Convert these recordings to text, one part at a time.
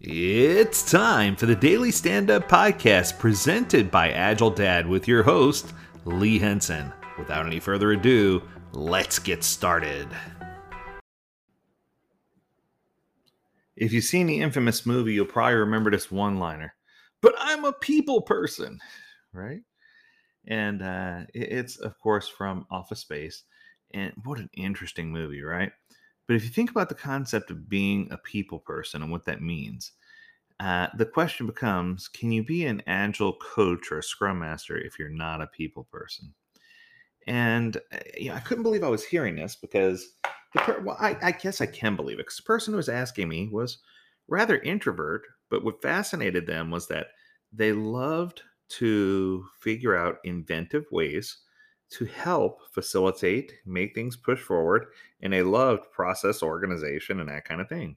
It's time for the Daily Stand Up Podcast presented by Agile Dad with your host, Lee Henson. Without any further ado, let's get started. If you've seen the infamous movie, you'll probably remember this one liner, but I'm a people person, right? And uh, it's, of course, from Office Space. And what an interesting movie, right? But if you think about the concept of being a people person and what that means, uh, the question becomes can you be an agile coach or a scrum master if you're not a people person? And uh, you know, I couldn't believe I was hearing this because the per- well, I, I guess I can believe it because the person who was asking me was rather introvert, but what fascinated them was that they loved to figure out inventive ways to help facilitate, make things push forward, in a loved process organization and that kind of thing,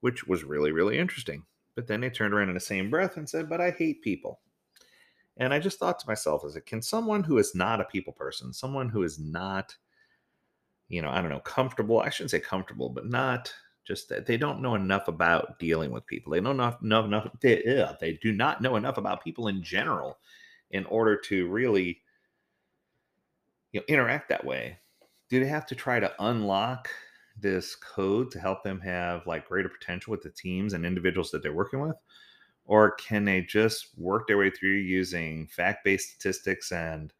which was really, really interesting. But then they turned around in the same breath and said, But I hate people. And I just thought to myself, is it can someone who is not a people person, someone who is not, you know, I don't know, comfortable, I shouldn't say comfortable, but not just that they don't know enough about dealing with people. They don't know enough, enough they, they do not know enough about people in general in order to really you know, interact that way. Do they have to try to unlock this code to help them have like greater potential with the teams and individuals that they're working with? Or can they just work their way through using fact-based statistics and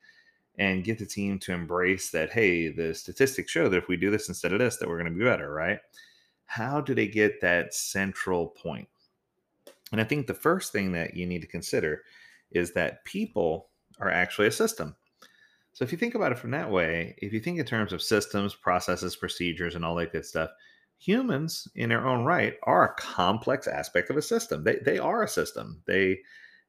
and get the team to embrace that hey the statistics show that if we do this instead of this that we're going to be better right how do they get that central point? and i think the first thing that you need to consider is that people are actually a system so if you think about it from that way, if you think in terms of systems, processes, procedures, and all that good stuff, humans in their own right are a complex aspect of a system. They they are a system. They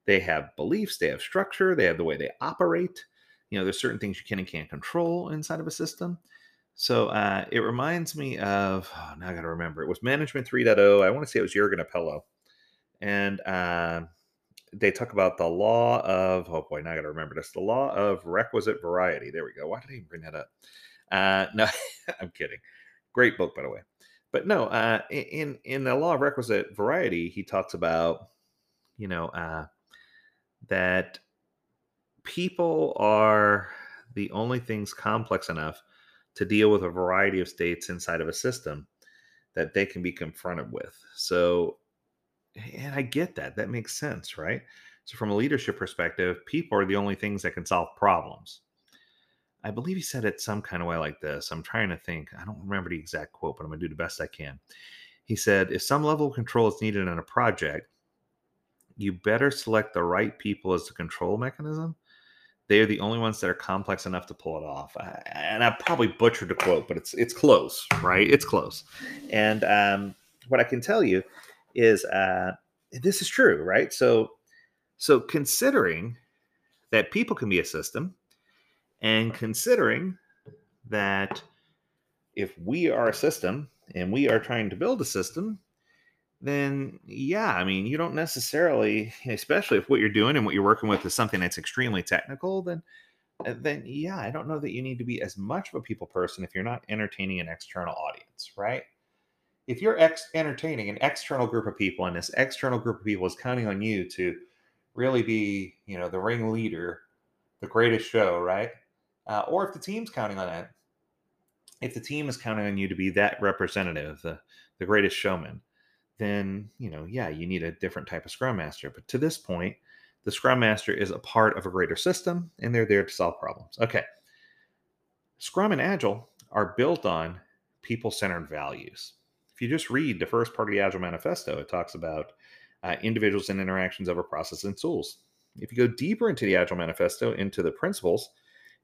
they have beliefs, they have structure, they have the way they operate. You know, there's certain things you can and can't control inside of a system. So uh, it reminds me of oh, now I got to remember it was Management 3.0. I want to say it was Jurgen Appelo, and uh, they talk about the law of oh boy, now I got to remember this. The law of requisite variety. There we go. Why did I even bring that up? Uh, no, I'm kidding. Great book, by the way. But no, uh, in in the law of requisite variety, he talks about you know uh, that people are the only things complex enough to deal with a variety of states inside of a system that they can be confronted with. So and I get that. That makes sense, right? So, from a leadership perspective, people are the only things that can solve problems. I believe he said it some kind of way like this. I'm trying to think. I don't remember the exact quote, but I'm going to do the best I can. He said, If some level of control is needed in a project, you better select the right people as the control mechanism. They are the only ones that are complex enough to pull it off. and I probably butchered the quote, but it's it's close, right? It's close. And um, what I can tell you is uh, this is true, right? So, so considering that people can be a system, and considering that if we are a system and we are trying to build a system, then yeah, I mean, you don't necessarily, especially if what you're doing and what you're working with is something that's extremely technical, then uh, then yeah, I don't know that you need to be as much of a people person if you're not entertaining an external audience, right? If you're ex- entertaining an external group of people and this external group of people is counting on you to really be you know the ring leader the greatest show right? Uh, or if the team's counting on that if the team is counting on you to be that representative the, the greatest showman then you know yeah you need a different type of scrum master. But to this point the scrum master is a part of a greater system and they're there to solve problems. Okay. Scrum and agile are built on people-centered values if you just read the first part of the Agile Manifesto, it talks about uh, individuals and interactions over processes and tools. If you go deeper into the Agile Manifesto, into the principles,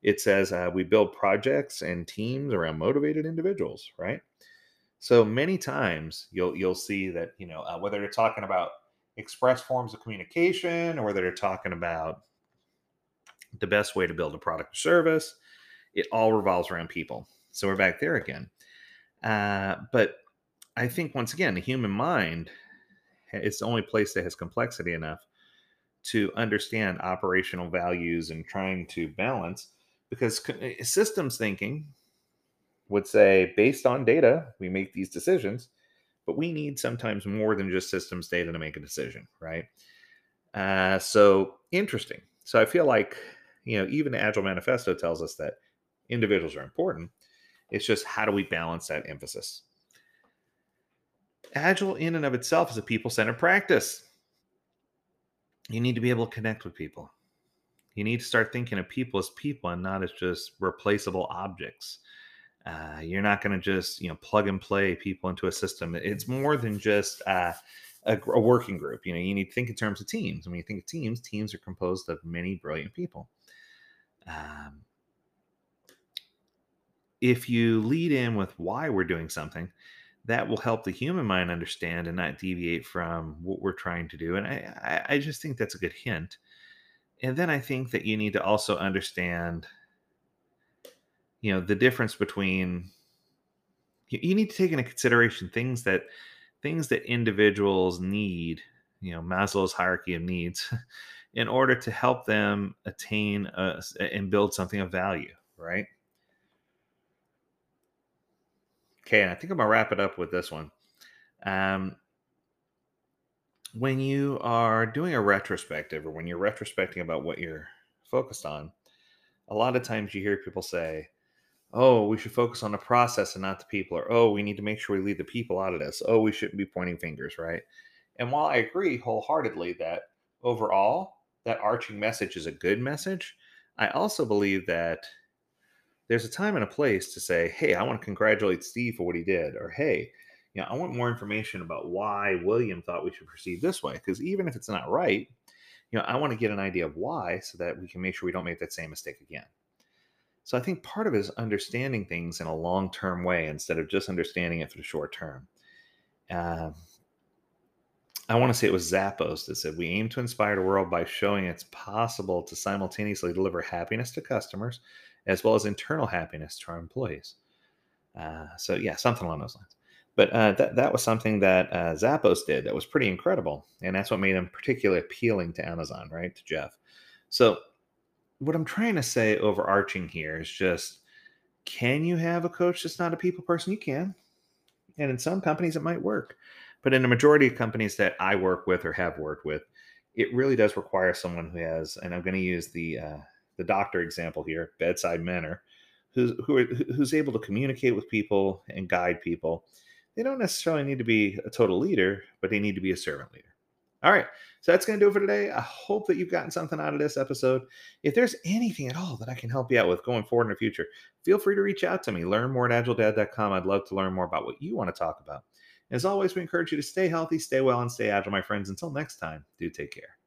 it says uh, we build projects and teams around motivated individuals, right? So many times you'll you'll see that you know uh, whether they're talking about express forms of communication or whether they're talking about the best way to build a product or service, it all revolves around people. So we're back there again. Uh, but I think once again, the human mind is the only place that has complexity enough to understand operational values and trying to balance because eh, systems thinking would say based on data we make these decisions but we need sometimes more than just systems data to make a decision, right? Uh, so interesting. So I feel like, you know, even the Agile Manifesto tells us that individuals are important. It's just how do we balance that emphasis? Agile, in and of itself, is a people centered practice. You need to be able to connect with people. You need to start thinking of people as people and not as just replaceable objects. Uh, you're not going to just you know plug and play people into a system. It's more than just uh, a, a, working group. You know, you need to think in terms of teams. And when you think of teams, teams are composed of many brilliant people. Um, if you lead in with why we're doing something, that will help the human mind understand and not deviate from what we're trying to do. And I, I just think that's a good hint. And then I think that you need to also understand, you know, the difference between you, you need to take into consideration things that things that individuals need, you know, Maslow's hierarchy of needs, in order to help them attain a, and build something of value, right? Okay, and I think I'm gonna wrap it up with this one. Um, when you are doing a retrospective or when you're retrospecting about what you're focused on, a lot of times you hear people say, oh, we should focus on the process and not the people, or oh, we need to make sure we leave the people out of this. Oh, we shouldn't be pointing fingers, right? And while I agree wholeheartedly that overall that arching message is a good message, I also believe that there's a time and a place to say, hey, I want to congratulate Steve for what he did, or hey, you know, I want more information about why William thought we should proceed this way. Because even if it's not right, you know, I want to get an idea of why so that we can make sure we don't make that same mistake again. So I think part of it is understanding things in a long term way instead of just understanding it for the short term. Uh, I want to say it was Zappos that said, We aim to inspire the world by showing it's possible to simultaneously deliver happiness to customers as well as internal happiness to our employees. Uh, so yeah, something along those lines. But uh, that that was something that uh, Zappos did that was pretty incredible, and that's what made them particularly appealing to Amazon, right? To Jeff. So what I'm trying to say, overarching here, is just: can you have a coach that's not a people person? You can, and in some companies it might work, but in a majority of companies that I work with or have worked with, it really does require someone who has. And I'm going to use the uh, the doctor example here, bedside manner, who's who are, who's able to communicate with people and guide people. They don't necessarily need to be a total leader, but they need to be a servant leader. All right, so that's going to do it for today. I hope that you've gotten something out of this episode. If there's anything at all that I can help you out with going forward in the future, feel free to reach out to me. Learn more at agiledad.com. I'd love to learn more about what you want to talk about. As always, we encourage you to stay healthy, stay well, and stay agile, my friends. Until next time, do take care.